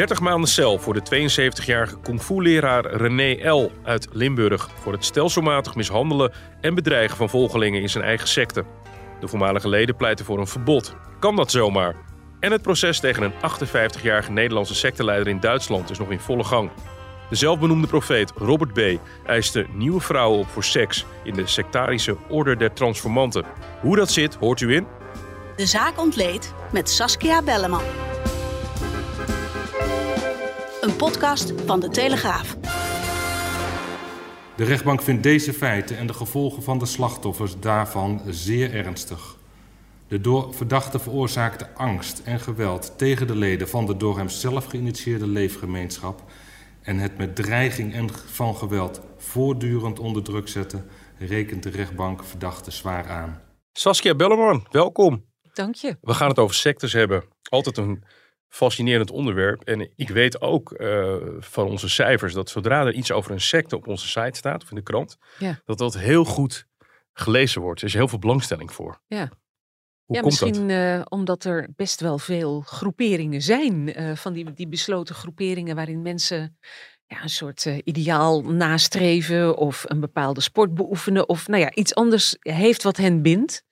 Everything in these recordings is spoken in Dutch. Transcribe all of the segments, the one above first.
30 maanden cel voor de 72-jarige kung fu-leraar René L. uit Limburg... voor het stelselmatig mishandelen en bedreigen van volgelingen in zijn eigen secte. De voormalige leden pleiten voor een verbod. Kan dat zomaar? En het proces tegen een 58-jarige Nederlandse secteleider in Duitsland is nog in volle gang. De zelfbenoemde profeet Robert B. eiste nieuwe vrouwen op voor seks in de sectarische Orde der Transformanten. Hoe dat zit, hoort u in De zaak ontleed met Saskia Belleman. Een podcast van de Telegraaf. De rechtbank vindt deze feiten en de gevolgen van de slachtoffers daarvan zeer ernstig. De door verdachte veroorzaakte angst en geweld tegen de leden van de door hem zelf geïnitieerde leefgemeenschap en het met dreiging en van geweld voortdurend onder druk zetten, rekent de rechtbank verdachte zwaar aan. Saskia Belleman, welkom. Dank je. We gaan het over sectes hebben. Altijd een fascinerend onderwerp. En ik weet ook uh, van onze cijfers dat zodra er iets over een secte op onze site staat of in de krant, Ja. dat dat heel goed gelezen wordt. Er is heel veel belangstelling voor. Ja. Hoe ja, komt misschien dat? eh, omdat er best wel veel groeperingen zijn. eh, van die, die besloten groeperingen waarin mensen ja, een soort eh, ideaal nastreven of een bepaalde sport beoefenen of nou ja, iets anders heeft wat hen bindt.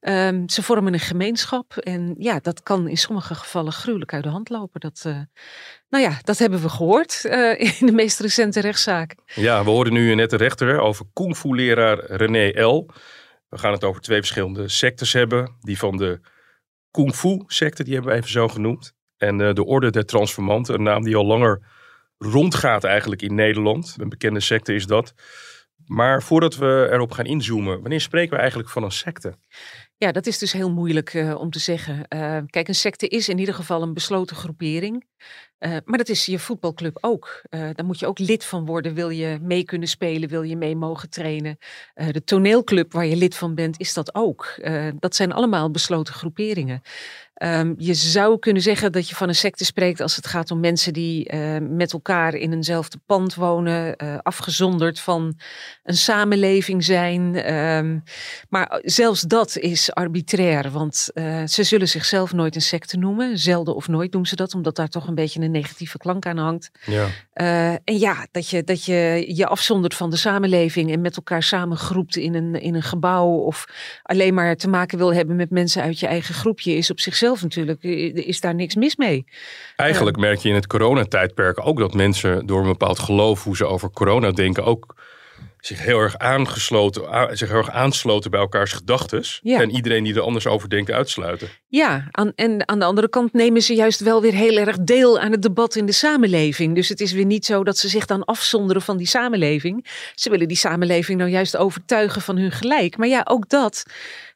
Ehm, ze vormen een gemeenschap en ja, dat kan in sommige gevallen gruwelijk uit de hand lopen. Dat, eh, nou ja, dat hebben we gehoord eh, in de meest recente rechtszaak. Ja, we hoorden nu net de rechter over kung fu leraar René L. We gaan het over twee verschillende sectes hebben. Die van de kung fu secte, die hebben we even zo genoemd. En eh, de Orde der Transformanten, een naam die al langer rondgaat eigenlijk in Nederland. Een bekende secte is dat. Maar voordat we erop gaan inzoomen, wanneer spreken we eigenlijk van een secte? Ja, dat is dus heel moeilijk eh, om te zeggen. Eh, kijk, een secte is in ieder geval een besloten groepering. Eh, maar dat is je voetbalclub ook. Daar moet je ook lid van worden. Wil je mee kunnen spelen? Wil je mee mogen trainen? De toneelclub waar je lid van bent, is dat ook. Dat zijn allemaal besloten groeperingen. Ehm, je zou kunnen zeggen dat je van een secte spreekt als het gaat om mensen die met elkaar in eenzelfde pand wonen, afgezonderd van een samenleving zijn. Ehm, maar zelfs dat is arbitrair, want eh, ze zullen zichzelf nooit een secte noemen. Zelden of nooit doen ze dat, omdat daar toch een beetje een negatieve klank aan hangt. Ja. Eh, en ja, dat je, dat je je afzondert van de samenleving en met elkaar samengroept in een, in een gebouw of alleen maar te maken wil hebben met mensen uit je eigen groepje, is op zichzelf natuurlijk, eh, is daar niks mis mee. Eigenlijk merk je in het coronatijdperk ook dat mensen door een bepaald geloof, hoe ze over corona denken, ook zich heel erg aangesloten, zich heel erg aansloten bij elkaars gedachtes. Ja. En iedereen die er anders over denkt uitsluiten. Ja, aan, en aan de andere kant nemen ze juist wel weer heel erg deel aan het debat in de samenleving. Dus het is weer niet zo dat ze zich dan afzonderen van die samenleving. Ze willen die samenleving nou juist overtuigen van hun gelijk. Maar ja, ook dat.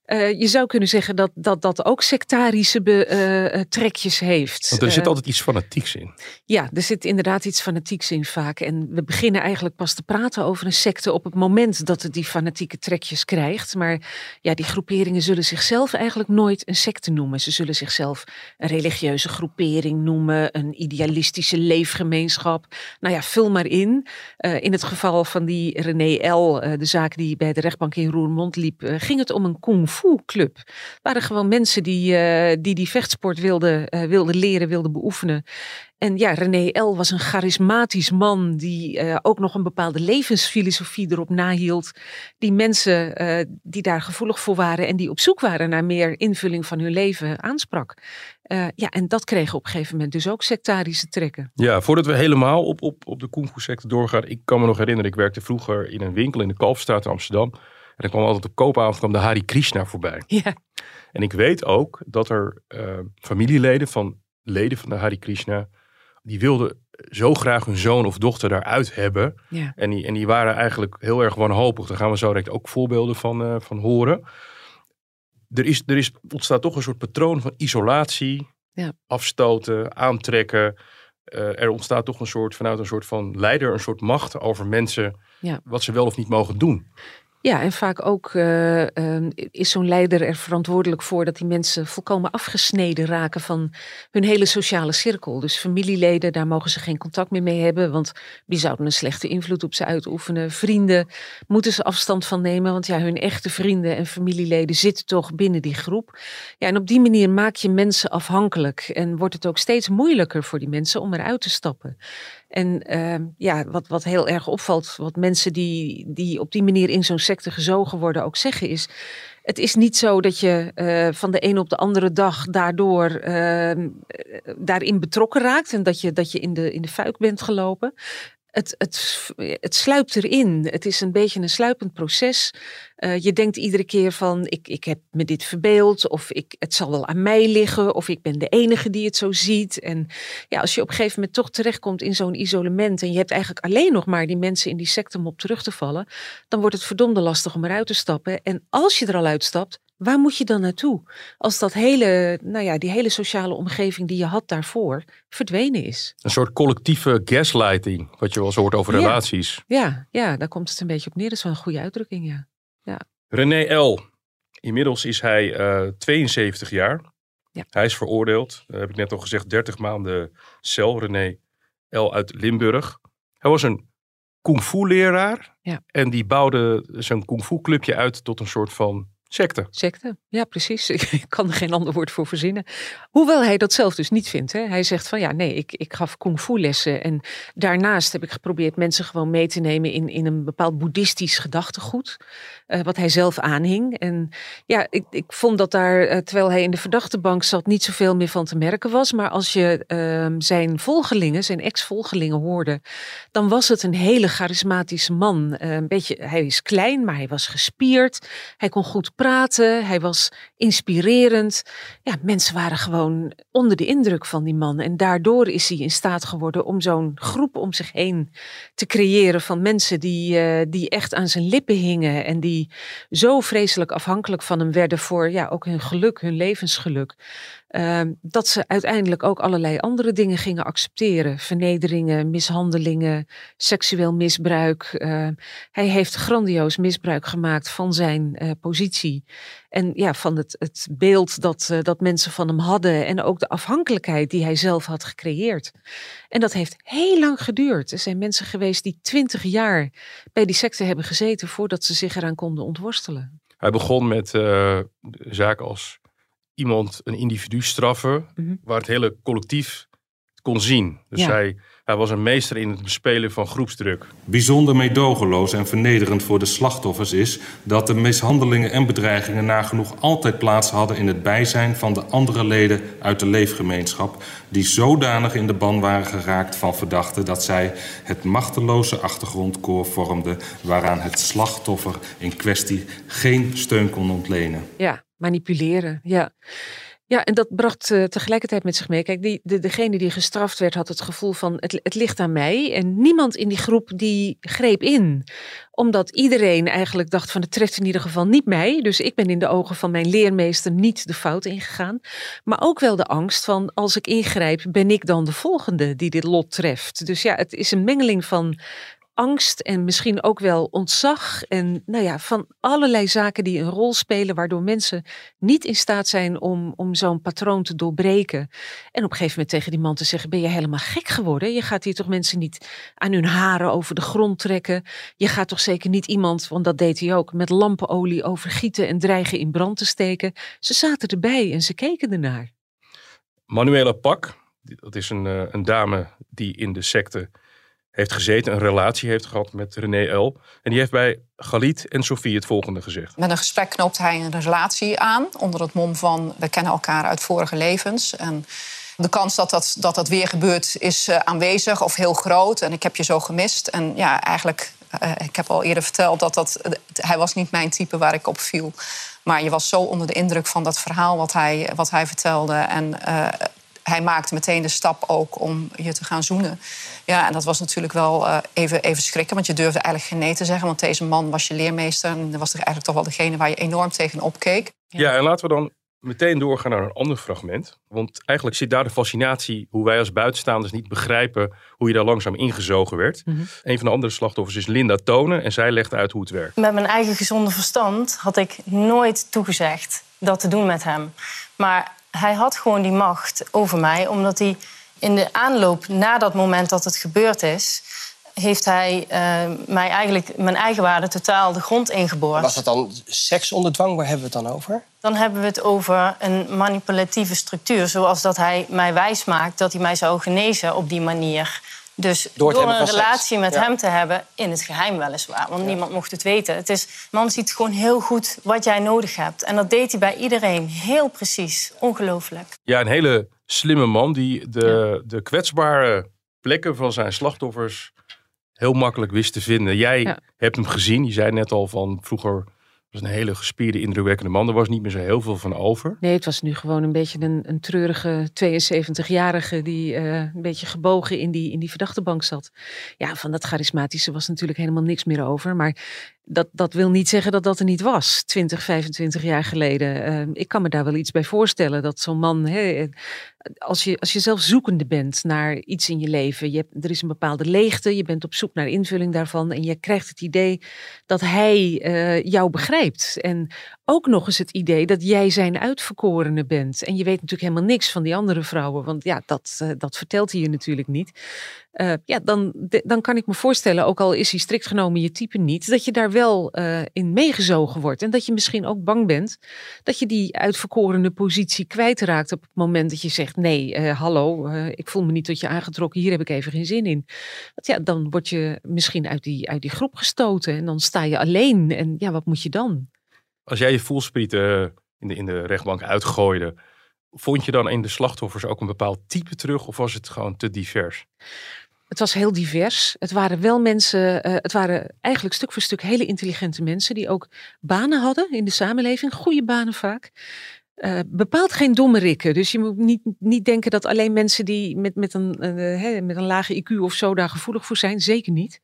Eh, je zou kunnen zeggen dat dat, dat ook sectarische be- eh, eh, trekjes heeft. Want er zit altijd iets fanatieks in. ja, er zit inderdaad iets fanatieks in vaak. En we beginnen eigenlijk pas te praten over een secte op het moment dat het die fanatieke trekjes krijgt. Maar ja, die groeperingen zullen zichzelf eigenlijk nooit een secte noemen. Ze zullen zichzelf een religieuze groepering noemen, een idealistische leefgemeenschap. Nou ja, vul maar in. In het geval van die René L., de zaak die bij de rechtbank in Roermond liep, ging het om een kung fu club. Waren gewoon mensen die eh, die, die vechtsport wilden, eh, wilden leren, wilden beoefenen. En ja, René L. was een charismatisch man die eh, ook nog een bepaalde levensfilosofie erop nahield. Die mensen die daar gevoelig voor waren en die op zoek waren naar meer invulling van hun leven aansprak. Ja, en dat kreeg op een gegeven moment dus ook sectarische trekken. Ja, voordat we helemaal op, op, op de kung fu sector doorgaan. Ik kan me nog herinneren, ik werkte vroeger in een winkel in de Kalfstraat in Amsterdam. En er kwam altijd op koopavond kwam de Hari Krishna voorbij. Ja, En ik weet ook dat er eh, familieleden van leden van de Hari Krishna, die wilden zo graag hun zoon of dochter daaruit hebben. ja. En die, en die waren eigenlijk heel erg wanhopig. Daar gaan we zo direct ook voorbeelden van, eh, van horen. er, is, er is, ontstaat toch een soort patroon van isolatie, Ja. afstoten, aantrekken. Eh, er ontstaat toch een soort, vanuit een soort van leider, een soort macht over mensen, Ja. wat ze wel of niet mogen doen. Ja, en vaak ook eh, eh, is zo'n leider er verantwoordelijk voor dat die mensen volkomen afgesneden raken van hun hele sociale cirkel. Dus familieleden, daar mogen ze geen contact meer mee hebben, want die zouden een slechte invloed op ze uitoefenen. Vrienden moeten ze afstand van nemen, want ja, hun echte vrienden en familieleden zitten toch binnen die groep. Ja, en op die manier maak je mensen afhankelijk en wordt het ook steeds moeilijker voor die mensen om eruit te stappen. En ehm, ja, wat, wat heel erg opvalt, wat mensen die, die op die manier in zo'n secte gezogen worden ook zeggen, is: Het is niet zo dat je eh, van de ene op de andere dag daardoor ehm, eh, daarin betrokken raakt en dat je, dat je in, de, in de fuik bent gelopen. Het, het, het sluipt erin. Het is een beetje een sluipend proces. Uh, je denkt iedere keer van, ik, ik heb me dit verbeeld, of ik, het zal wel aan mij liggen, of ik ben de enige die het zo ziet. En ja, als je op een gegeven moment toch terechtkomt in zo'n isolement en je hebt eigenlijk alleen nog maar die mensen in die secte om op terug te vallen, dan wordt het verdomde lastig om eruit te stappen. En als je er al uitstapt, Waar moet je dan naartoe? Als dat hele, nou ja, die hele sociale omgeving die je had daarvoor verdwenen is. Een soort collectieve gaslighting, wat je wel eens hoort over Ja. relaties. Ja, ja, daar komt het een beetje op neer. Dat is wel een goede uitdrukking, ja. René L. Inmiddels is hij eh, 72 jaar. Ja. Hij is veroordeeld, dat heb ik net al gezegd, 30 maanden cel. René L. uit Limburg. Hij was een kung fu leraar. Ja. En die bouwde zijn kung fu clubje uit tot een soort van secte. Secte, ja precies. Ik kan er geen ander woord voor verzinnen. Hoewel hij dat zelf dus niet vindt. Hè. Hij zegt van ja, nee, ik, ik gaf kung fu lessen. En daarnaast heb ik geprobeerd mensen gewoon mee te nemen in, in een bepaald boeddhistisch gedachtegoed. eh, wat hij zelf aanhing. En ja, ik, ik vond dat daar, eh, terwijl hij in de verdachtebank zat, niet zoveel meer van te merken was. Maar als je ehm, zijn volgelingen, zijn ex-volgelingen hoorde, dan was het een hele charismatische man. Eh, een beetje, hij is klein, maar hij was gespierd. Hij kon goed praten. Hij was inspirerend. Ja, mensen waren gewoon onder de indruk van die man. En daardoor is hij in staat geworden om zo'n groep om zich heen te creëren van mensen die, eh, die echt aan zijn lippen hingen. En die zo vreselijk afhankelijk van hem werden voor ja, ook hun geluk, hun levensgeluk. Ehm, dat ze uiteindelijk ook allerlei andere dingen gingen accepteren. Vernederingen, mishandelingen, seksueel misbruik. Ehm, hij heeft grandioos misbruik gemaakt van zijn eh, positie. En ja, van het, het beeld dat, eh, dat mensen van hem hadden. En ook de afhankelijkheid die hij zelf had gecreëerd. En dat heeft heel lang geduurd. Er zijn mensen geweest die twintig jaar bij die secte hebben gezeten voordat ze zich eraan konden ontworstelen. Hij begon met eh, zaken als iemand, een individu straffen, Mhm. waar het hele collectief kon zien. Dus Ja. hij, hij was een meester in het bespelen van groepsdruk. Bijzonder meedogenloos en vernederend voor de slachtoffers is dat de mishandelingen en bedreigingen nagenoeg altijd plaats hadden in het bijzijn van de andere leden uit de leefgemeenschap, die zodanig in de ban waren geraakt van verdachten dat zij het machteloze achtergrondkoor vormden waaraan het slachtoffer in kwestie geen steun kon ontlenen. Ja, manipuleren. Ja. Ja, en dat bracht eh, tegelijkertijd met zich mee. Kijk, die, de, degene die gestraft werd had het gevoel van het, het ligt aan mij. En niemand in die groep die greep in. Omdat iedereen eigenlijk dacht van het treft in ieder geval niet mij. Dus ik ben in de ogen van mijn leermeester niet de fout ingegaan. Maar ook wel de angst van als ik ingrijp ben ik dan de volgende die dit lot treft. Dus ja, het is een mengeling van angst en misschien ook wel ontzag. En nou ja, van allerlei zaken die een rol spelen, waardoor mensen niet in staat zijn om, om zo'n patroon te doorbreken. En op een gegeven moment tegen die man te zeggen: Ben je helemaal gek geworden? Je gaat hier toch mensen niet aan hun haren over de grond trekken. Je gaat toch zeker niet iemand, want dat deed hij ook, met lampenolie overgieten en dreigen in brand te steken. Ze zaten erbij en ze keken ernaar. Manuela Pak, dat is een, eh, een dame die in de secte heeft gezeten, een relatie heeft gehad met René L. En die heeft bij Galit en Sofie het volgende gezegd. Met een gesprek knoopt hij een relatie aan onder het mom van we kennen elkaar uit vorige levens. En de kans dat dat, dat, dat weer gebeurt is eh, aanwezig of heel groot. En ik heb je zo gemist. En ja, eigenlijk, eh, ik heb al eerder verteld dat dat, hij was niet mijn type waar ik op viel. Maar je was zo onder de indruk van dat verhaal wat hij, wat hij vertelde. En eh, hij maakte meteen de stap ook om je te gaan zoenen. Ja, en dat was natuurlijk wel eh, even, even schrikken. Want je durfde eigenlijk geen nee te zeggen. Want deze man was je leermeester. En was toch eigenlijk toch wel degene waar je enorm tegen opkeek. Ja, en laten we dan meteen doorgaan naar een ander fragment. Want eigenlijk zit daar de fascinatie hoe wij als buitenstaanders niet begrijpen hoe je daar langzaam ingezogen werd. Mhm. Een van de andere slachtoffers is Linda Tonen en zij legt uit hoe het werkt. Met mijn eigen gezonde verstand had ik nooit toegezegd dat te doen met hem. Maar hij had gewoon die macht over mij, omdat hij in de aanloop na dat moment dat het gebeurd is, heeft hij eh, mij eigenlijk mijn eigen waarde totaal de grond ingeboord. Was dat dan seks onder dwang? Waar hebben we het dan over? Dan hebben we het over een manipulatieve structuur, zoals dat hij mij wijsmaakt dat hij mij zou genezen op die manier. Dus Door een relatie met Ja. hem te hebben, in het geheim weliswaar, want niemand mocht het weten. Het is, man ziet gewoon heel goed wat jij nodig hebt. En dat deed hij bij iedereen, heel precies. Ongelooflijk. Ja, een hele slimme man die de, de kwetsbare plekken van zijn slachtoffers heel makkelijk wist te vinden. Jij Ja. hebt hem gezien. Je zei net al van vroeger was een hele gespierde, indrukwekkende man. Er was niet meer zo heel veel van over. Nee, het was nu gewoon een beetje een, een treurige 72-jarige die eh, een beetje gebogen in die, in die verdachtebank zat. Ja, van dat charismatische was natuurlijk helemaal niks meer over. Maar dat, dat wil niet zeggen dat dat er niet was, 20, 25 jaar geleden. Eh, ik kan me daar wel iets bij voorstellen dat zo'n man, als, je, als je zelf zoekende bent naar iets in je leven, je hebt, er is een bepaalde leegte, je bent op zoek naar invulling daarvan en je krijgt het idee dat hij eh, jou begrijpt. En ook nog eens het idee dat jij zijn uitverkorene bent. En je weet natuurlijk helemaal niks van die andere vrouwen, want ja, dat, eh, dat vertelt hij je natuurlijk niet. Eh, ja, dan, dan kan ik me voorstellen, ook al is hij strikt genomen je type niet, dat je daar wel eh, in meegezogen wordt. En dat je misschien ook bang bent dat je die uitverkorene positie kwijtraakt op het moment dat je zegt: Nee, eh, hallo, eh, ik voel me niet tot je aangetrokken, hier heb ik even geen zin in. Want ja, dan word je misschien uit die, uit die groep gestoten en dan sta je alleen. En ja, wat moet je dan? Als jij je voelsprieten in de, in de rechtbank uitgooide, vond je dan in de slachtoffers ook een bepaald type terug of was het gewoon te divers? Het was heel divers. Het waren wel mensen, eh, het waren eigenlijk stuk voor stuk hele intelligente mensen die ook banen hadden in de samenleving, goede banen vaak. Eh, bepaald geen domme rikken. Dus je moet niet, niet denken dat alleen mensen die met, met, een, eh, hè, met een lage IQ of zo daar gevoelig voor zijn. Zeker niet.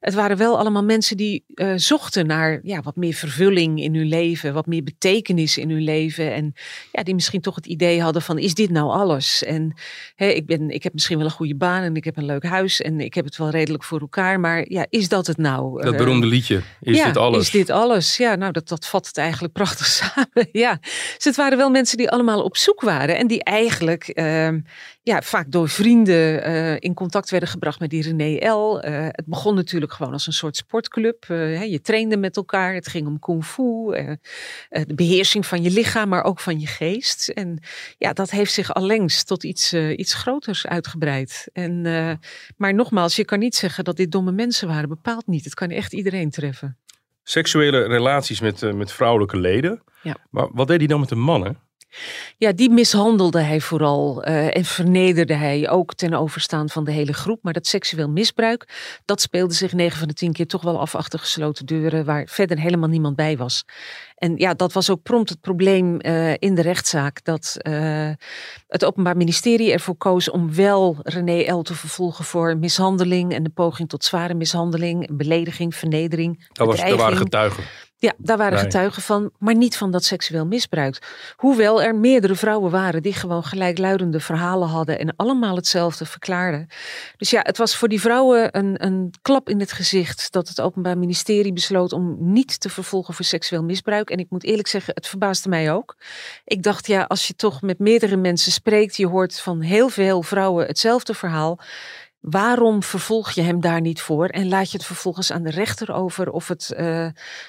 Het waren wel allemaal mensen die eh, zochten naar ja, wat meer vervulling in hun leven, wat meer betekenis in hun leven. En ja, die misschien toch het idee hadden van is dit nou alles? En hè, ik, ben, ik heb misschien wel een goede baan en ik heb een leuk huis en ik heb het wel redelijk voor elkaar. Maar ja, is dat het nou? Dat beroemde liedje, is ja, dit alles? Is dit alles? Ja, nou, dat, dat vat het eigenlijk prachtig samen. ja. Dus het waren wel mensen die allemaal op zoek waren. En die eigenlijk ehm, ja, vaak door vrienden eh, in contact werden gebracht met die René L. Eh, het begon natuurlijk gewoon als een soort sportclub. Eh, hè, je trainde met elkaar. Het ging om kung fu. de beheersing van je lichaam, maar ook van je geest. En ja, dat heeft zich allengs tot iets, iets groters uitgebreid. En, maar nogmaals, je kan niet zeggen dat dit domme mensen waren. Bepaald niet. Het kan echt iedereen treffen. Seksuele relaties met, eh, met vrouwelijke leden. Ja. Maar wat deed hij dan met de mannen? Ja, die mishandelde hij vooral eh, en vernederde hij ook ten overstaan van de hele groep. Maar dat seksueel misbruik, dat speelde zich 9 van de 10 keer toch wel af achter gesloten deuren, waar verder helemaal niemand bij was. En ja, dat was ook prompt het probleem eh, in de rechtszaak. Dat eh, het Openbaar Ministerie ervoor koos om wel René L. te vervolgen voor mishandeling en de poging tot zware mishandeling, belediging, vernedering. Dat was, er waren getuigen. Ja, daar waren Nee. getuigen van, maar niet van dat seksueel misbruik. Hoewel er meerdere vrouwen waren die gewoon gelijkluidende verhalen hadden en allemaal hetzelfde verklaarden. Dus ja, het was voor die vrouwen een, een klap in het gezicht dat het Openbaar Ministerie besloot om niet te vervolgen voor seksueel misbruik. En ik moet eerlijk zeggen, het verbaasde mij ook. Ik dacht, ja, als je toch met meerdere mensen spreekt, je hoort van heel veel vrouwen hetzelfde verhaal. Waarom vervolg je hem daar niet voor en laat je het vervolgens aan de rechter over of het, eh,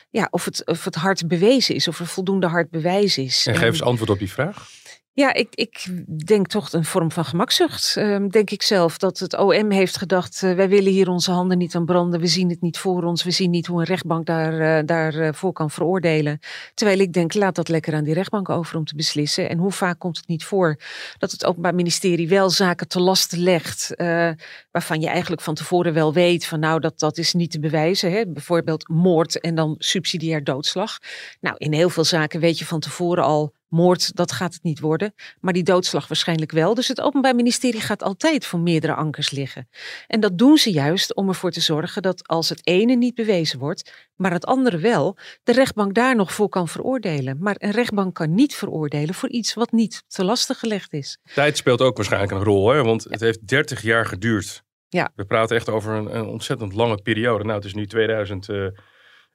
ja, of het, of het hard bewezen is, of er voldoende hard bewijs is? En geef eens antwoord op die vraag. Ja, ik, ik denk toch een vorm van gemakzucht. Ehm, denk ik zelf dat het OM heeft gedacht: eh, wij willen hier onze handen niet aan branden. We zien het niet voor ons. We zien niet hoe een rechtbank daar, eh, daarvoor kan veroordelen. Terwijl ik denk: laat dat lekker aan die rechtbank over om te beslissen. En hoe vaak komt het niet voor dat het Openbaar Ministerie wel zaken te lasten legt. eh, waarvan je eigenlijk van tevoren wel weet: van nou, dat, dat is niet te bewijzen. Hè? Bijvoorbeeld moord en dan subsidiair doodslag. Nou, in heel veel zaken weet je van tevoren al Moord, dat gaat het niet worden, maar die doodslag waarschijnlijk wel. Dus het Openbaar Ministerie gaat altijd voor meerdere ankers liggen. En dat doen ze juist om ervoor te zorgen dat als het ene niet bewezen wordt, maar het andere wel, de rechtbank daar nog voor kan veroordelen. Maar een rechtbank kan niet veroordelen voor iets wat niet te lastig gelegd is. Tijd speelt ook waarschijnlijk een rol, hè? want het heeft 30 jaar geduurd. Ja. We praten echt over een, een ontzettend lange periode. Nou, het is nu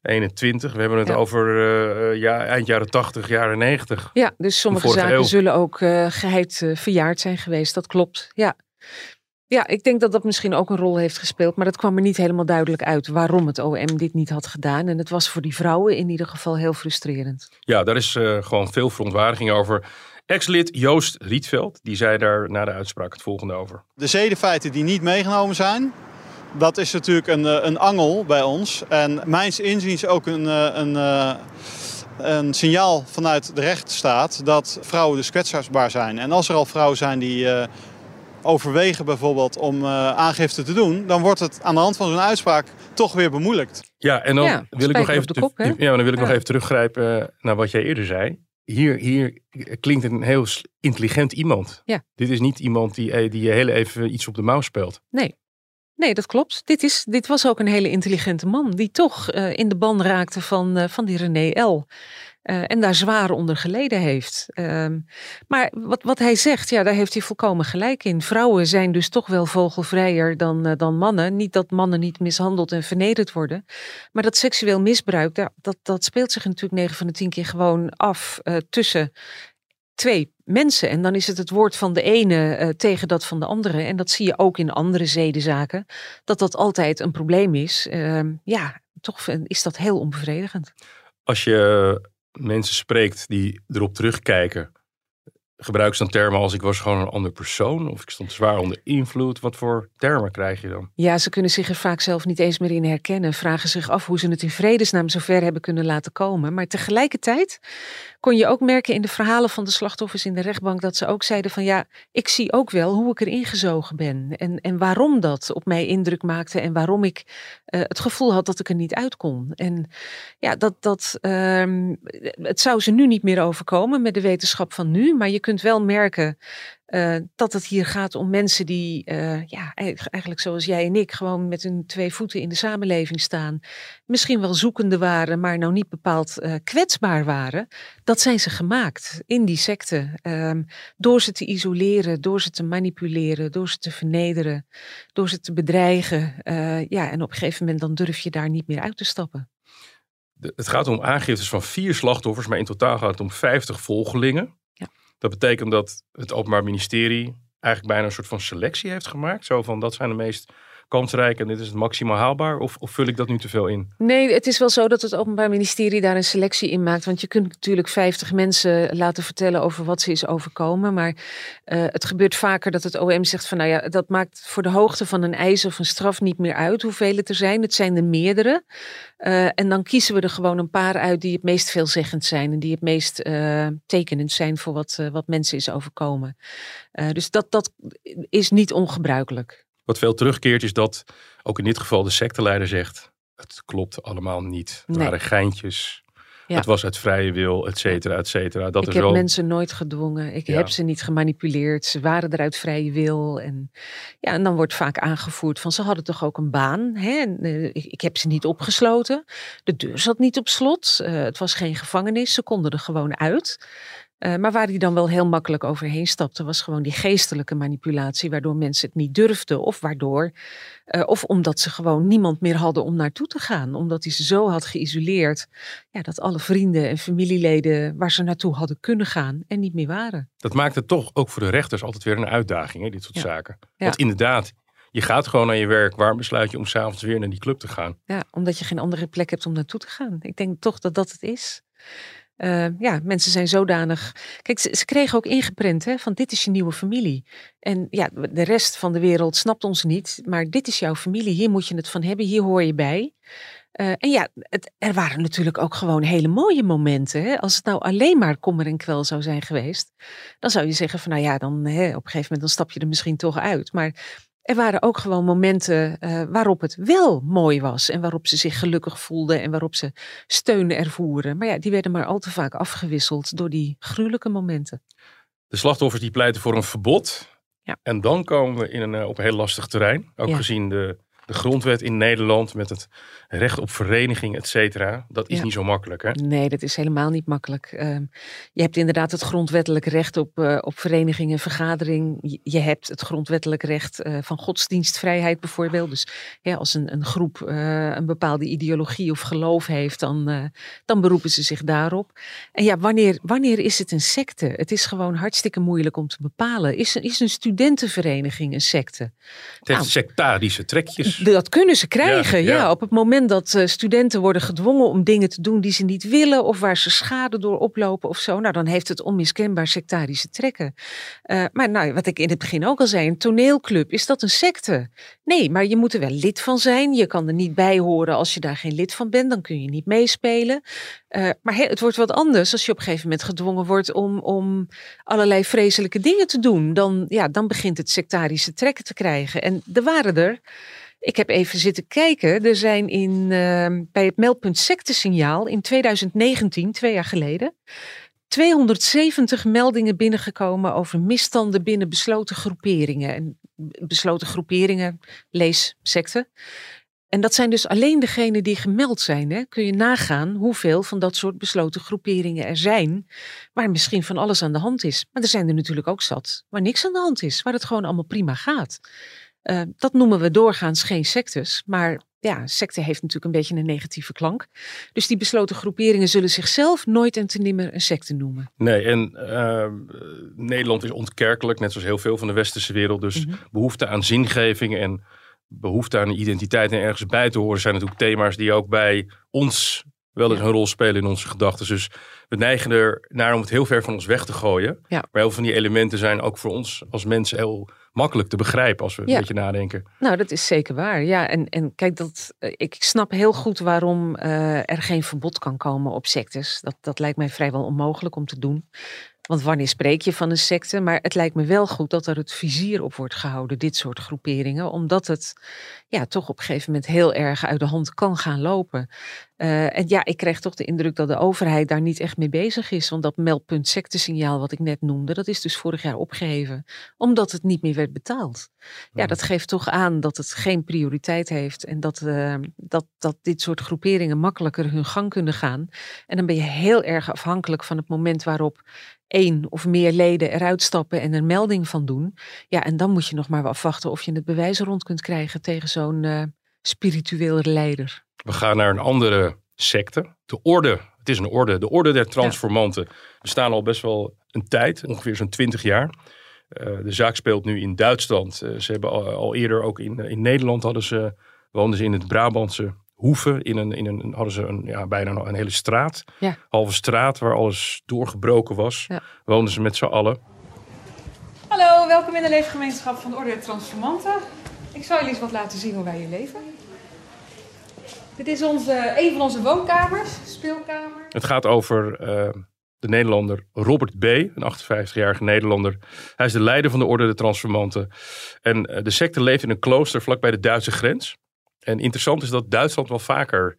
2021. We hebben het Ja. over eh, ja, eind jaren 80, jaren 90. Ja, dus sommige zaken eeuw. zullen ook eh geheid eh, verjaard zijn geweest. Dat klopt. Ja. ja, ik denk dat dat misschien ook een rol heeft gespeeld. Maar dat kwam er niet helemaal duidelijk uit waarom het OM dit niet had gedaan. En het was voor die vrouwen in ieder geval heel frustrerend. Ja, daar is eh, gewoon veel verontwaardiging over. Ex-lid Joost Rietveld, die zei daar na de uitspraak het volgende over. De zedenfeiten die niet meegenomen zijn, dat is natuurlijk een, eh, een angel bij ons. En mijns inziens ook een, eh, een, eh, een signaal vanuit de rechtsstaat dat vrouwen dus kwetsbaar zijn. En als er al vrouwen zijn die eh, overwegen bijvoorbeeld om eh, aangifte te doen, dan wordt het aan de hand van zo'n uitspraak toch weer bemoeilijkt. Ja, en dan Ja, wil ik nog even, de kop, ja, dan wil ik nog even teruggrijpen naar wat jij eerder zei. Hier, hier klinkt een heel intelligent iemand. Ja. Dit is niet iemand die, eh, die je heel even iets op de mouw speelt. Nee. Nee, dat klopt. Dit, is, dit was ook een hele intelligente man die toch eh, in de ban raakte van, eh, van die René L. Eh, en daar zwaar onder geleden heeft. Ehm, maar wat, wat hij zegt, ja, daar heeft hij volkomen gelijk in. Vrouwen zijn dus toch wel vogelvrijer dan, dan mannen. Niet dat mannen niet mishandeld en vernederd worden. Maar dat seksueel misbruik, dat, dat speelt zich natuurlijk 9 van de 10 keer gewoon af tussen twee mensen. En dan is het het woord van de ene eh, tegen dat van de andere. En dat zie je ook in andere zedenzaken. Dat dat altijd een probleem is. Ehm, ja, toch is dat heel onbevredigend. Als je mensen spreekt die erop terugkijken, gebruik ze dan termen als ik was gewoon een ander persoon of ik stond zwaar onder invloed. Wat voor termen krijg je dan? Ja, ze kunnen zich er vaak zelf niet eens meer in herkennen. Vragen zich af hoe ze het in vredesnaam zover hebben kunnen laten komen. Maar tegelijkertijd kon je ook merken in de verhalen van de slachtoffers in de rechtbank dat ze ook zeiden van ja, ik zie ook wel hoe ik erin gezogen ben. En, en waarom dat op mij indruk maakte en waarom ik eh, het gevoel had dat ik er niet uit kon. En ja, dat, dat, ehm, het zou ze nu niet meer overkomen met de wetenschap van nu. Maar je kunt wel merken eh, dat het hier gaat om mensen die, eh, ja, eigenlijk zoals jij en ik, gewoon met hun twee voeten in de samenleving staan. Misschien wel zoekende waren, maar nou niet bepaald eh, kwetsbaar waren. Dat zijn ze gemaakt in die secte. Ehm, door ze te isoleren, door ze te manipuleren, door ze te vernederen, door ze te bedreigen. Ja, en op een gegeven moment dan durf je daar niet meer uit te stappen. Het gaat om aangiftes van vier slachtoffers, maar in totaal gaat het om 50 volgelingen. Dat betekent dat het Openbaar Ministerie eigenlijk bijna een soort van selectie heeft gemaakt. Zo van dat zijn de meest kansrijk en dit is het maximaal haalbaar. Of, of vul ik dat nu te veel in? Nee, het is wel zo dat het Openbaar Ministerie daar een selectie in maakt. Want je kunt natuurlijk 50 mensen laten vertellen over wat ze is overkomen. Maar eh, het gebeurt vaker dat het OM zegt van nou ja, dat maakt voor de hoogte van een eis of een straf niet meer uit hoeveel het er zijn. Het zijn er meerdere. Eh, en dan kiezen we er gewoon een paar uit die het meest veelzeggend zijn. En die het meest eh, tekenend zijn voor wat, wat mensen is overkomen. Dus dat, dat is niet ongebruikelijk. Wat veel terugkeert is dat ook in dit geval de secteleider zegt... het klopt allemaal niet. Het Nee. waren geintjes. Ja. Het was uit vrije wil, et cetera, et cetera. Dat ik is heb wel... mensen nooit gedwongen. Ik Ja. heb ze niet gemanipuleerd. Ze waren er uit vrije wil. En, ja, en dan wordt vaak aangevoerd van ze hadden toch ook een baan. Hè? En, eh, ik, ik heb ze niet opgesloten. De deur zat niet op slot. Eh, het was geen gevangenis. Ze konden er gewoon uit. Eh, maar waar hij dan wel heel makkelijk overheen stapte, was gewoon die geestelijke manipulatie, waardoor mensen het niet durfden. Of waardoor, eh, of omdat ze gewoon niemand meer hadden om naartoe te gaan. Omdat hij ze zo had geïsoleerd, ja, dat alle vrienden en familieleden waar ze naartoe hadden kunnen gaan en niet meer waren. Dat maakt het toch ook voor de rechters altijd weer een uitdaging, hè, dit soort Ja. zaken. Ja. Want inderdaad, je gaat gewoon naar je werk. Waarom besluit je om s'avonds weer naar die club te gaan? Ja, omdat je geen andere plek hebt om naartoe te gaan. Ik denk toch dat dat het is. Eh, ja, mensen zijn zodanig. Kijk, ze, ze kregen ook ingeprent hè, van dit is je nieuwe familie. En ja, de rest van de wereld snapt ons niet. Maar dit is jouw familie, hier moet je het van hebben, hier hoor je bij. Eh, en ja, het, er waren natuurlijk ook gewoon hele mooie momenten. Hè? Als het nou alleen maar kommer en kwel zou zijn geweest, dan zou je zeggen van nou ja, dan hè, op een gegeven moment dan stap je er misschien toch uit. Maar er waren ook gewoon momenten uh, waarop het wel mooi was. En waarop ze zich gelukkig voelden en waarop ze steun ervoeren. Maar ja, die werden maar al te vaak afgewisseld door die gruwelijke momenten. De slachtoffers die pleiten voor een verbod. Ja. En dan komen we in een, op een heel lastig terrein. Ook gezien de de grondwet in Nederland met het recht op vereniging, et cetera. Dat is niet zo makkelijk, hè? Nee, dat is helemaal niet makkelijk. Ehm, je hebt inderdaad het grondwettelijk recht op, uh, op vereniging en vergadering. Je, hebt het grondwettelijk recht uh, van godsdienstvrijheid bijvoorbeeld. Dus ja, als een, een groep uh, een bepaalde ideologie of geloof heeft, dan, dan beroepen ze zich daarop. En ja, wanneer, wanneer is het een secte? Het is gewoon hartstikke moeilijk om te bepalen. Is, is een studentenvereniging een secte? Het heeft nou, sectarische trekjes. Dat kunnen ze krijgen, ja. Op het moment dat uh, studenten worden gedwongen om dingen te doen die ze niet willen of waar ze schade door oplopen of zo, nou dan heeft het onmiskenbaar sectarische trekken. Uh, maar nou, wat ik in het begin ook al zei, een toneelclub, is dat een secte? Nee, maar je moet er wel lid van zijn. Je kan er niet bij horen als je daar geen lid van bent, dan kun je niet meespelen. Uh, maar het wordt wat anders als je op een gegeven moment gedwongen wordt om, om allerlei vreselijke dingen te doen. Dan, ja, dan begint het sectarische trekken te krijgen. En er waren er. Ik heb even zitten kijken. Er zijn in, uh, bij het meldpunt sectesignaal in 2019, twee jaar geleden, 270 meldingen binnengekomen over misstanden binnen besloten groeperingen. En besloten groeperingen, lees secte. En dat zijn dus alleen degenen die gemeld zijn. Hè? Kun je nagaan hoeveel van dat soort besloten groeperingen er zijn, waar misschien van alles aan de hand is. Maar er zijn er natuurlijk ook zat waar niks aan de hand is, waar het gewoon allemaal prima gaat. Uh, dat noemen we doorgaans geen sectes, maar ja, secte heeft natuurlijk een beetje een negatieve klank. Dus die besloten groeperingen zullen zichzelf nooit en te nimmer een secte noemen. Nee, en uh, Nederland is ontkerkelijk, net zoals heel veel van de westerse wereld. Dus mhm. behoefte aan zingeving en behoefte aan identiteit en ergens bij te horen zijn natuurlijk thema's die ook bij ons wel eens een rol spelen in onze gedachten. Dus we neigen er naar om het heel ver van ons weg te gooien. Ja. Maar heel veel van die elementen zijn ook voor ons als mensen heel makkelijk te begrijpen als we een beetje nadenken. Nou, dat is zeker waar. Ja, en, en kijk, dat, eh, ik snap heel goed waarom uh, er geen verbod kan komen op sectes. Dat, dat lijkt mij vrijwel onmogelijk om te doen. Want wanneer spreek je van een secte? Maar het lijkt me wel goed dat er het vizier op wordt gehouden, dit soort groeperingen. Omdat het ja, toch op een gegeven moment heel erg uit de hand kan gaan lopen. Uh, en ja, ik kreeg toch de indruk dat de overheid daar niet echt mee bezig is. Want dat meldpunt sectesignaal wat ik net noemde, dat is dus vorig jaar opgeheven. Omdat het niet meer werd betaald. Ja, dat geeft toch aan dat het geen prioriteit heeft. En dat, uh, dat, dat dit soort groeperingen makkelijker hun gang kunnen gaan. En dan ben je heel erg afhankelijk van het moment waarop één of meer leden eruit stappen en er melding van doen. Ja, en dan moet je nog maar afwachten of je het bewijs rond kunt krijgen tegen zo'n uh, spiritueel leider. We gaan naar een andere secte. De orde, het is een orde, de orde der transformanten. We staan al best wel een tijd, ongeveer zo'n twintig jaar. Uh, de zaak speelt nu in Duitsland. Uh, ze hebben al, al, eerder ook in, in Nederland hadden ze, woonden ze in het Brabantse Hoeven. In een, in een, hadden ze een, ja, bijna een hele straat. Ja. Halve straat waar alles doorgebroken was. Ja. Woonden ze met z'n allen. Hallo, welkom in de leefgemeenschap van de Orde der Transformanten. Ik zal jullie eens wat laten zien hoe wij hier leven. Dit is onze, een van onze woonkamers, speelkamer. Het gaat over uh, de Nederlander Robert B., een 58-jarige Nederlander. Hij is de leider van de Orde der Transformanten. En uh, de secte leeft in een klooster vlakbij de Duitse grens. En interessant is dat Duitsland wel vaker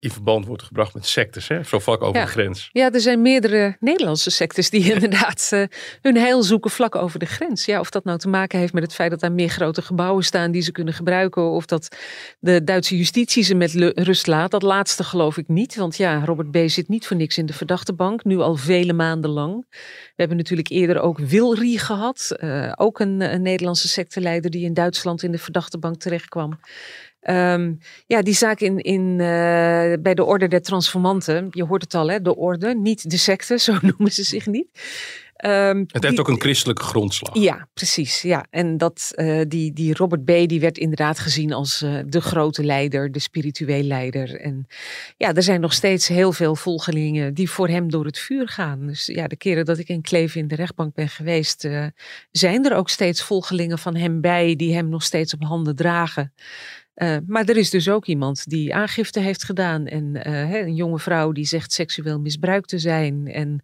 in verband wordt gebracht met sectes, hè? zo vlak over de grens. Ja, er zijn meerdere Nederlandse sectes die inderdaad uh, hun heil zoeken vlak over de grens. Ja, of dat nou te maken heeft met het feit dat daar meer grote gebouwen staan die ze kunnen gebruiken, of dat de Duitse justitie ze met rust laat. Dat laatste geloof ik niet, want ja, Robert B. zit niet voor niks in de verdachtebank, nu al vele maanden lang. We hebben natuurlijk eerder ook Wilri gehad, uh, ook een, Nederlandse secteleider die in Duitsland in de verdachtebank terechtkwam. Um, ja, die zaak in, in, uh, bij de Orde der Transformanten, je hoort het al, hè, de orde, niet de secte, zo noemen ze zich niet. Um, het heeft ook een christelijke grondslag. Ja, precies. Ja. En dat, uh, die, die Robert B. die werd inderdaad gezien als uh, de grote leider, de spiritueel leider. En ja, er zijn nog steeds heel veel volgelingen die voor hem door het vuur gaan. Dus ja, de keren dat ik in Kleven in de rechtbank ben geweest, uh, zijn er ook steeds volgelingen van hem bij die hem nog steeds op handen dragen. Uh, maar er is dus ook iemand die aangifte heeft gedaan. En uh, een jonge vrouw die zegt seksueel misbruikt te zijn. En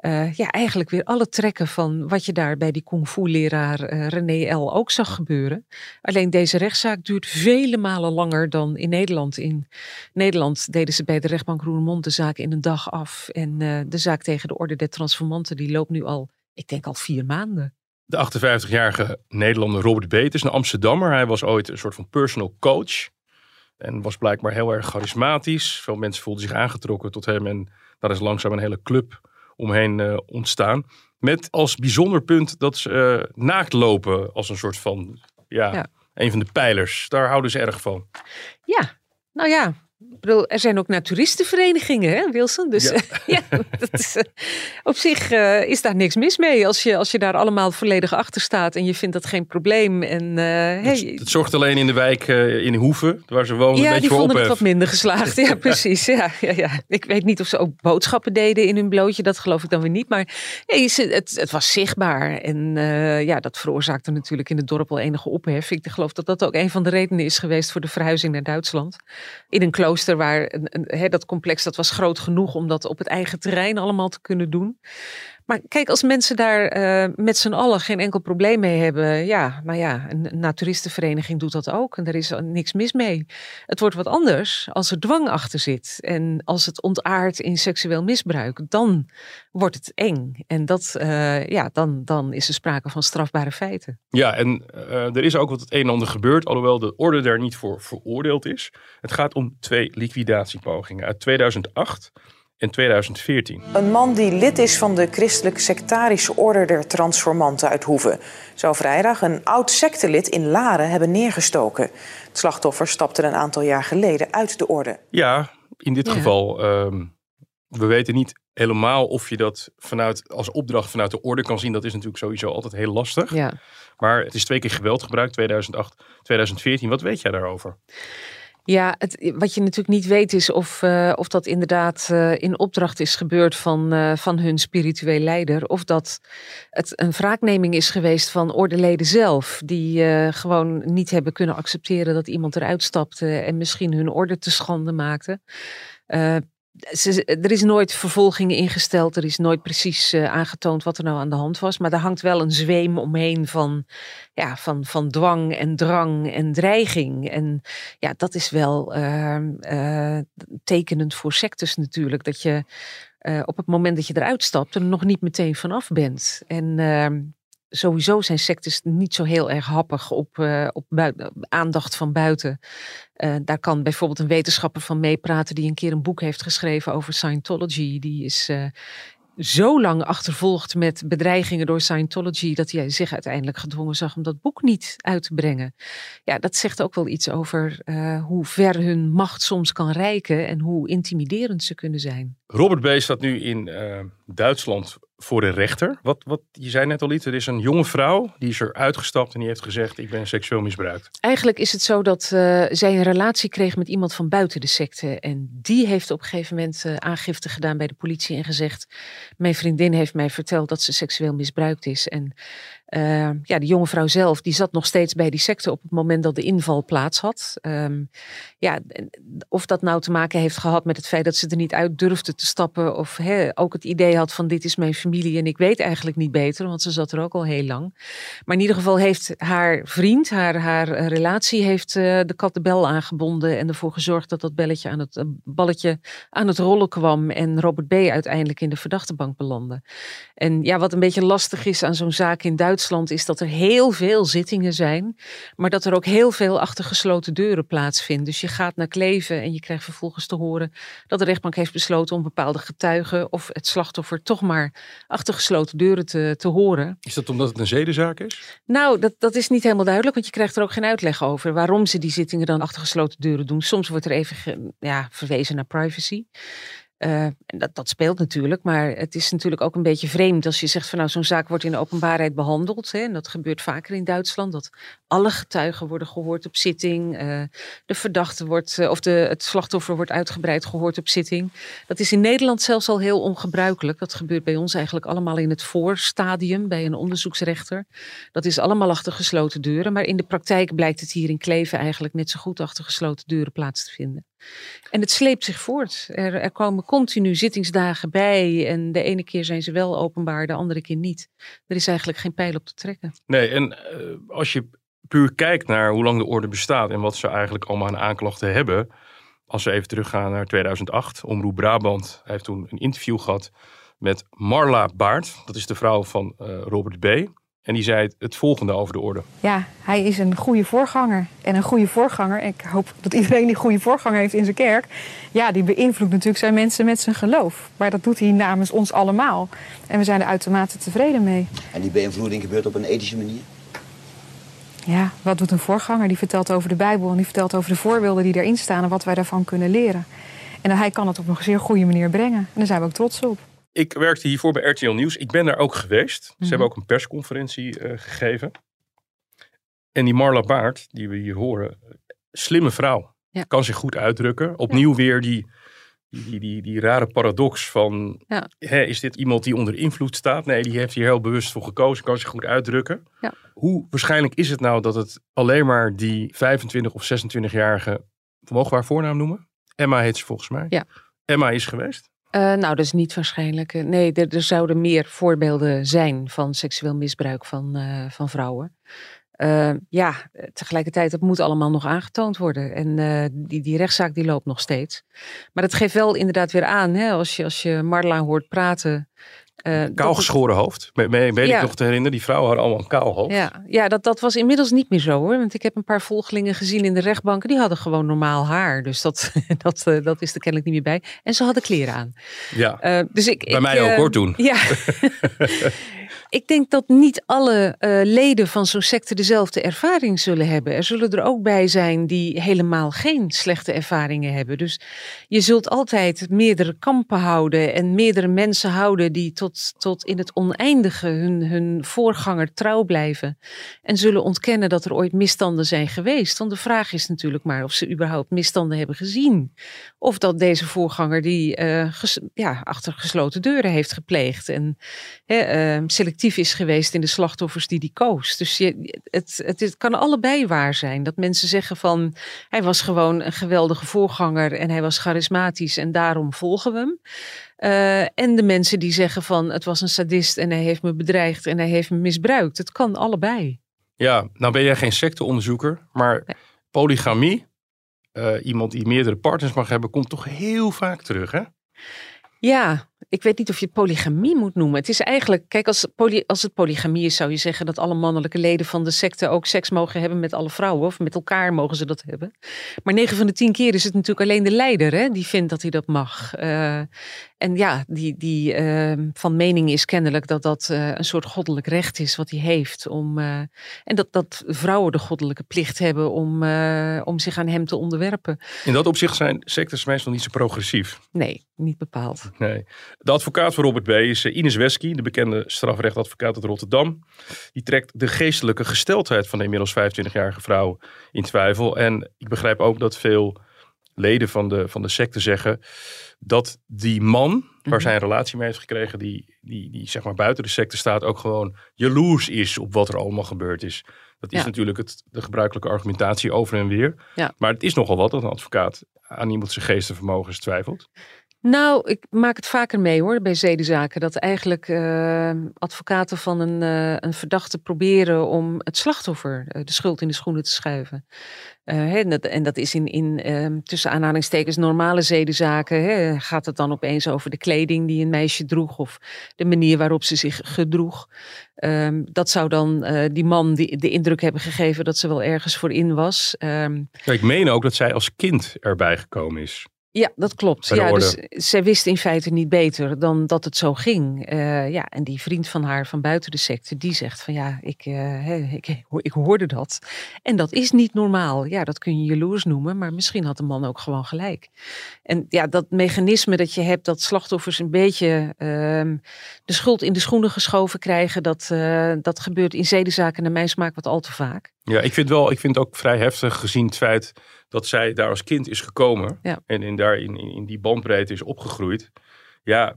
uh, ja, eigenlijk weer alle trekken van wat je daar bij die kung fu leraar René L. ook zag gebeuren. Alleen deze rechtszaak duurt vele malen langer dan in Nederland. In Nederland deden ze bij de rechtbank Roermond de zaak in een dag af. En de zaak tegen de Orde der Transformanten die loopt nu al, ik denk al vier maanden. De 58-jarige Nederlander Robert Beet is een Amsterdammer. Hij was ooit een soort van personal coach. En was blijkbaar heel erg charismatisch. Veel mensen voelden zich aangetrokken tot hem. En daar is langzaam een hele club omheen uh, ontstaan. Met als bijzonder punt dat ze uh, naakt lopen als een soort van, ja, ja, een van de pijlers. Daar houden ze erg van. Ja, nou ja, ik bedoel, er zijn ook naturistenverenigingen, hè, Wilson? Dus ja. ja dat is, uh, op zich uh, is daar niks mis mee. Als je, als je daar allemaal volledig achter staat en je vindt dat geen probleem. En, uh, hey, het, zorgt alleen in de wijk in Hoeven, waar ze wonen, ja, een beetje die vonden het wat minder geslaagd. Ja, precies. Ja, ja, ja. Ik weet niet of ze ook boodschappen deden in hun blootje. Dat geloof ik dan weer niet. Maar het, het was zichtbaar. En ja, dat veroorzaakte natuurlijk in het dorp wel enige ophef. Ik geloof dat dat ook een van de redenen is geweest voor de verhuizing naar Duitsland. In een klooster klooster waar een, dat complex dat was groot genoeg om dat op het eigen terrein allemaal te kunnen doen. Maar kijk, als mensen daar uh, met z'n allen geen enkel probleem mee hebben, ja, nou ja, een, naturistenvereniging doet dat ook en er is niks mis mee. Het wordt wat anders als er dwang achter zit en als het ontaart in seksueel misbruik, dan wordt het eng en dat, uh, ja, dan, dan is er sprake van strafbare feiten. Ja, en uh, er is ook wat het een en ander gebeurd, alhoewel de orde daar niet voor veroordeeld is. Het gaat om twee liquidatiepogingen uit 2008 in 2014. Een man die lid is van de christelijk sectarische orde der transformanten uit Hoeve... zou vrijdag een oud sectelid in Laren hebben neergestoken. Het slachtoffer stapte een aantal jaar geleden uit de orde. Ja, in dit geval... Um, we weten niet helemaal of je dat vanuit, als opdracht vanuit de orde kan zien. Dat is natuurlijk sowieso altijd heel lastig. Ja. Maar het is twee keer geweld gebruikt, 2008, 2014. Wat weet jij daarover? Ja, het, wat je natuurlijk niet weet is of, uh, of dat inderdaad uh, in opdracht is gebeurd van, uh, van hun spiritueel leider. Of dat het een wraakneming is geweest van ordeleden zelf. Die gewoon niet hebben kunnen accepteren dat iemand eruit stapte en misschien hun orde te schande maakte er is nooit vervolging ingesteld. Er is nooit precies uh, aangetoond wat er nou aan de hand was. Maar er hangt wel een zweem omheen van, ja, van, van dwang en drang en dreiging. En ja, dat is wel uh, uh, tekenend voor sectes natuurlijk. Dat je eh, op het moment dat je eruit stapt er nog niet meteen vanaf bent. En ehm, sowieso zijn sectes niet zo heel erg happig op, uh, op aandacht van buiten. Uh, daar kan bijvoorbeeld een wetenschapper van meepraten die een keer een boek heeft geschreven over Scientology. Die is uh, zo lang achtervolgd met bedreigingen door Scientology dat hij zich uiteindelijk gedwongen zag om dat boek niet uit te brengen. Ja, dat zegt ook wel iets over hoe ver hun macht soms kan reiken en hoe intimiderend ze kunnen zijn. Robert B. staat nu in Duitsland voor de rechter. Wat, wat, je zei net al iets, er is een jonge vrouw die is er uitgestapt en die heeft gezegd ik ben seksueel misbruikt. Eigenlijk is het zo dat uh, zij een relatie kreeg met iemand van buiten de secte. En die heeft op een gegeven moment uh, aangifte gedaan bij de politie en gezegd mijn vriendin heeft mij verteld dat ze seksueel misbruikt is. En uh, ja, de jonge vrouw zelf, die zat nog steeds bij die secte op het moment dat de inval plaats had. Um, ja, of dat nou te maken heeft gehad met het feit dat ze er niet uit durfde te stappen. Of ook het idee had van dit is mijn familie en ik weet eigenlijk niet beter. Want ze zat er ook al heel lang. Maar in ieder geval heeft haar vriend, haar, haar relatie, heeft uh, de kat de bel aangebonden. En ervoor gezorgd dat dat belletje aan het, uh, balletje aan het rollen kwam. En Robert B. uiteindelijk in de verdachtebank belandde. En ja, wat een beetje lastig is aan zo'n zaak in Duitsland is dat er heel veel zittingen zijn, maar dat er ook heel veel achter gesloten deuren plaatsvinden. Dus je gaat naar Kleven en je krijgt vervolgens te horen dat de rechtbank heeft besloten om bepaalde getuigen of het slachtoffer toch maar achter gesloten deuren te, te horen. Is dat omdat het een zedenzaak is? Nou, dat, dat is niet helemaal duidelijk, want je krijgt er ook geen uitleg over waarom ze die zittingen dan achter gesloten deuren doen. Soms wordt er even ja, verwezen naar privacy. En dat, dat speelt natuurlijk, maar het is natuurlijk ook een beetje vreemd als je zegt van nou zo'n zaak wordt in de openbaarheid behandeld. Hè, en dat gebeurt vaker in Duitsland, dat alle getuigen worden gehoord op zitting. Uh, de verdachte wordt, uh, of de, het slachtoffer wordt uitgebreid gehoord op zitting. Dat is in Nederland zelfs al heel ongebruikelijk. Dat gebeurt bij ons eigenlijk allemaal in het voorstadium bij een onderzoeksrechter. Dat is allemaal achter gesloten deuren, maar in de praktijk blijkt het hier in Kleven eigenlijk net zo goed achter gesloten deuren plaats te vinden. En het sleept zich voort. Er, er, komen continu zittingsdagen bij. En de ene keer zijn ze wel openbaar, de andere keer niet. Er is eigenlijk geen pijl op te trekken. Nee, en uh, als je puur kijkt naar hoe lang de orde bestaat en wat ze eigenlijk allemaal aan aanklachten hebben. Als we even teruggaan naar 2008, Omroep Brabant heeft toen een interview gehad met Marla Baart. Dat is de vrouw van uh, Robert B. En die zei het volgende over de orde. Ja, hij is een goede voorganger. En een goede voorganger, ik hoop dat iedereen die goede voorganger heeft in zijn kerk. Ja, die beïnvloedt natuurlijk zijn mensen met zijn geloof. Maar dat doet hij namens ons allemaal. En we zijn er uitermate tevreden mee. En die beïnvloeding gebeurt op een ethische manier? Ja, wat doet een voorganger? Die vertelt over de Bijbel en die vertelt over de voorbeelden die erin staan en wat wij daarvan kunnen leren. En hij kan het op een zeer goede manier brengen. En daar zijn we ook trots op. Ik werkte hiervoor bij RTL Nieuws. Ik ben daar ook geweest. Ze Mhm. hebben ook een persconferentie uh, gegeven. En die Marla Baart, die we hier horen, slimme vrouw. Ja. Kan zich goed uitdrukken. Opnieuw weer die, die, die, die, rare paradox van... Ja. Hè, is dit iemand die onder invloed staat? Nee, die heeft hier heel bewust voor gekozen. Kan zich goed uitdrukken. Ja. Hoe waarschijnlijk is het nou dat het alleen maar die 25 of 26-jarige... Mogen we haar voornaam noemen? Emma heet ze volgens mij. Ja. Emma is geweest. Uh, nou, dat is niet waarschijnlijk. Uh, nee, er, zouden meer voorbeelden zijn van seksueel misbruik van, uh, van vrouwen. ja, tegelijkertijd, dat moet allemaal nog aangetoond worden. En die, die rechtszaak die loopt nog steeds. Maar het geeft wel inderdaad weer aan, hè, als, je, als je Marla hoort praten. Uh, Kaalgeschoren hoofd. Me, me, weet Ja. ik nog te herinneren. Die vrouwen hadden allemaal een kaal hoofd. Ja, ja dat, dat was inmiddels niet meer zo hoor. Want ik heb een paar volgelingen gezien in de rechtbanken. Die hadden gewoon normaal haar. Dus dat, dat, uh, dat is er kennelijk niet meer bij. En ze hadden kleren aan. Ja. Uh, dus ik, Bij ik, mij ook hoor toen. Ja. ik denk dat niet alle leden van zo'n secte dezelfde ervaring zullen hebben. Er zullen er ook bij zijn die helemaal geen slechte ervaringen hebben. Dus je zult altijd meerdere kampen houden. En meerdere mensen houden die tot, tot in het oneindige hun, hun voorganger trouw blijven. En zullen ontkennen dat er ooit misstanden zijn geweest. Want de vraag is natuurlijk maar of ze überhaupt misstanden hebben gezien. Of dat deze voorganger die ges, ja, achter gesloten deuren heeft gepleegd. En hè, selectief is geweest in de slachtoffers die die koos. Dus je, het, het, het kan allebei waar zijn. Dat mensen zeggen van hij was gewoon een geweldige voorganger. En hij was charismatisch en daarom volgen we hem. Uh, en de mensen die zeggen van het was een sadist en hij heeft me bedreigd en hij heeft me misbruikt. Het kan allebei. Ja, nou ben jij geen secteonderzoeker, maar nee. polygamie, uh, iemand die meerdere partners mag hebben, komt toch heel vaak terug, hè? Ja, ik weet niet of je het polygamie moet noemen. Het is eigenlijk, kijk, als, poly, als het polygamie is, zou je zeggen dat alle mannelijke leden van de secte ook seks mogen hebben met alle vrouwen. Of met elkaar mogen ze dat hebben. Maar 9 van de 10 keer is het natuurlijk alleen de leider hè, die vindt dat hij dat mag. Uh, en ja, die, die uh, van mening is kennelijk dat dat uh, een soort goddelijk recht is wat hij heeft. Om, uh, en dat, dat vrouwen de goddelijke plicht hebben om, om zich aan hem te onderwerpen. In dat opzicht zijn sectes meestal niet zo progressief. Nee, niet bepaald. Nee. De advocaat van Robert B. is eh, Ines Wesky, de bekende strafrechtadvocaat uit Rotterdam. Die trekt de geestelijke gesteldheid van de inmiddels 25-jarige vrouw in twijfel. En ik begrijp ook dat veel leden van de, van de secte zeggen dat die man waar Mhm. zij een relatie mee heeft gekregen, die, die, die zeg maar buiten de secte staat, ook gewoon jaloers is op wat er allemaal gebeurd is. Dat is Ja. natuurlijk het, de gebruikelijke argumentatie over en weer. Ja. Maar het is nogal wat dat een advocaat aan iemand zijn geestenvermogens twijfelt. Nou, ik maak het vaker mee hoor, bij zedenzaken. Dat eigenlijk eh, advocaten van een, eh, een verdachte proberen om het slachtoffer eh, de schuld in de schoenen te schuiven. Hè, en, dat, en dat is in, in ehm, tussen aanhalingstekens normale zedenzaken. Hè, gaat het dan opeens over de kleding die een meisje droeg of de manier waarop ze zich gedroeg. Ehm, dat zou dan die man die, de indruk hebben gegeven dat ze wel ergens voor in was. Ja, ik meen ook dat zij als kind erbij gekomen is. Ja, dat klopt. Ja, orde. dus zij wist in feite niet beter dan dat het zo ging. Eh, ja, en die vriend van haar van buiten de secte, die zegt van ja, ik, eh, ik, ik hoorde dat. En dat is niet normaal. Ja, dat kun je jaloers noemen, maar misschien had de man ook gewoon gelijk. En ja, dat mechanisme dat je hebt dat slachtoffers een beetje ehm, de schuld in de schoenen geschoven krijgen, dat, eh, dat gebeurt in zedenzaken naar mijn smaak wat al te vaak. Ja, ik vind, wel, ik vind het ook vrij heftig gezien het feit dat zij daar als kind is gekomen. Ja. En in, daar in, in, die bandbreedte is opgegroeid. Ja,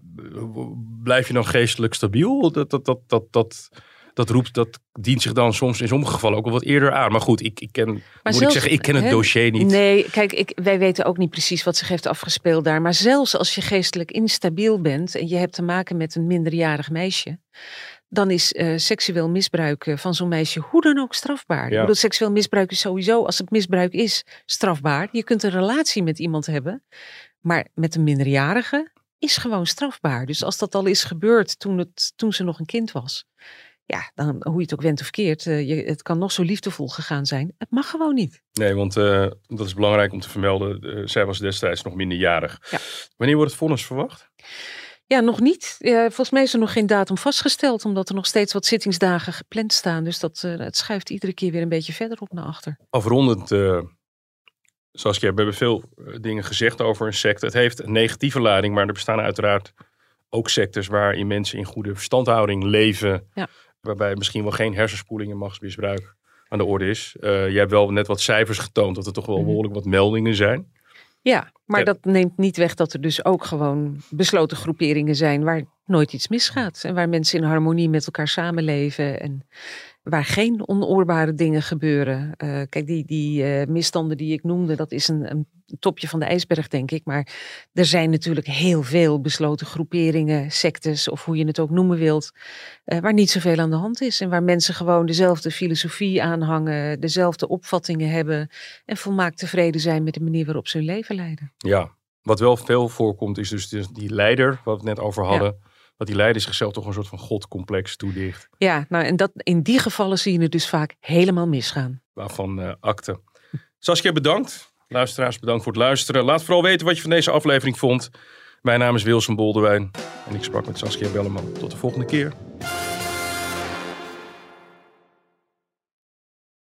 blijf je dan geestelijk stabiel? Dat, dat, dat, dat, dat, dat roept, dat dient zich dan soms in sommige gevallen ook wel wat eerder aan. Maar goed, ik, ik ken, moet ik zeggen, ik ken het hè, dossier niet. Nee, kijk, ik, wij weten ook niet precies wat zich heeft afgespeeld daar. Maar zelfs als je geestelijk instabiel bent en je hebt te maken met een minderjarig meisje, dan is eh, seksueel misbruik eh, van zo'n meisje hoe dan ook strafbaar. Ja. Bedoel, seksueel misbruik is sowieso, als het misbruik is, strafbaar. Je kunt een relatie met iemand hebben, maar met een minderjarige is gewoon strafbaar. Dus als dat al is gebeurd toen, het, toen ze nog een kind was, ja, dan hoe je het ook went of keert, eh, je, het kan nog zo liefdevol gegaan zijn. Het mag gewoon niet. Nee, want dat is belangrijk om te vermelden. Zij was destijds nog minderjarig. Wanneer wordt het vonnis verwacht? Ja, nog niet. Eh, volgens mij is er nog geen datum vastgesteld, omdat er nog steeds wat zittingsdagen gepland staan. Dus dat, eh, het schuift iedere keer weer een beetje verder op naar achter. Afrondend, eh zoals we hebben veel eh, dingen gezegd over een secte. Het heeft een negatieve lading, maar er bestaan uiteraard ook sectes waarin mensen in goede verstandhouding leven. Ja. Waarbij misschien wel geen hersenspoeling en machtsmisbruik aan de orde is. Eh jij hebt wel net wat cijfers getoond dat er toch wel Mhm. behoorlijk wat meldingen zijn. Ja, maar Ja. dat neemt niet weg dat er dus ook gewoon besloten groeperingen zijn waar nooit iets misgaat. En waar mensen in harmonie met elkaar samenleven en waar geen onoorbare dingen gebeuren. Eh, kijk, die, die eh, misstanden die ik noemde, dat is een, een topje van de ijsberg, denk ik. Maar er zijn natuurlijk heel veel besloten groeperingen, sectes of hoe je het ook noemen wilt, eh, waar niet zoveel aan de hand is. En waar mensen gewoon dezelfde filosofie aanhangen, dezelfde opvattingen hebben en volmaakt tevreden zijn met de manier waarop ze hun leven leiden. Ja, wat wel veel voorkomt is dus die- die leider, waar we het net over hadden. Dat die leider zichzelf toch een soort van godcomplex toedicht. Ja, nou en dat, in die gevallen zie je het dus vaak helemaal misgaan. waarvan eh akte. Saskia, bedankt. Luisteraars, bedankt voor het luisteren. Laat vooral weten wat je van deze aflevering vond. Mijn naam is Wilson Boldewijn en ik sprak met Saskia Belleman. Tot de volgende keer.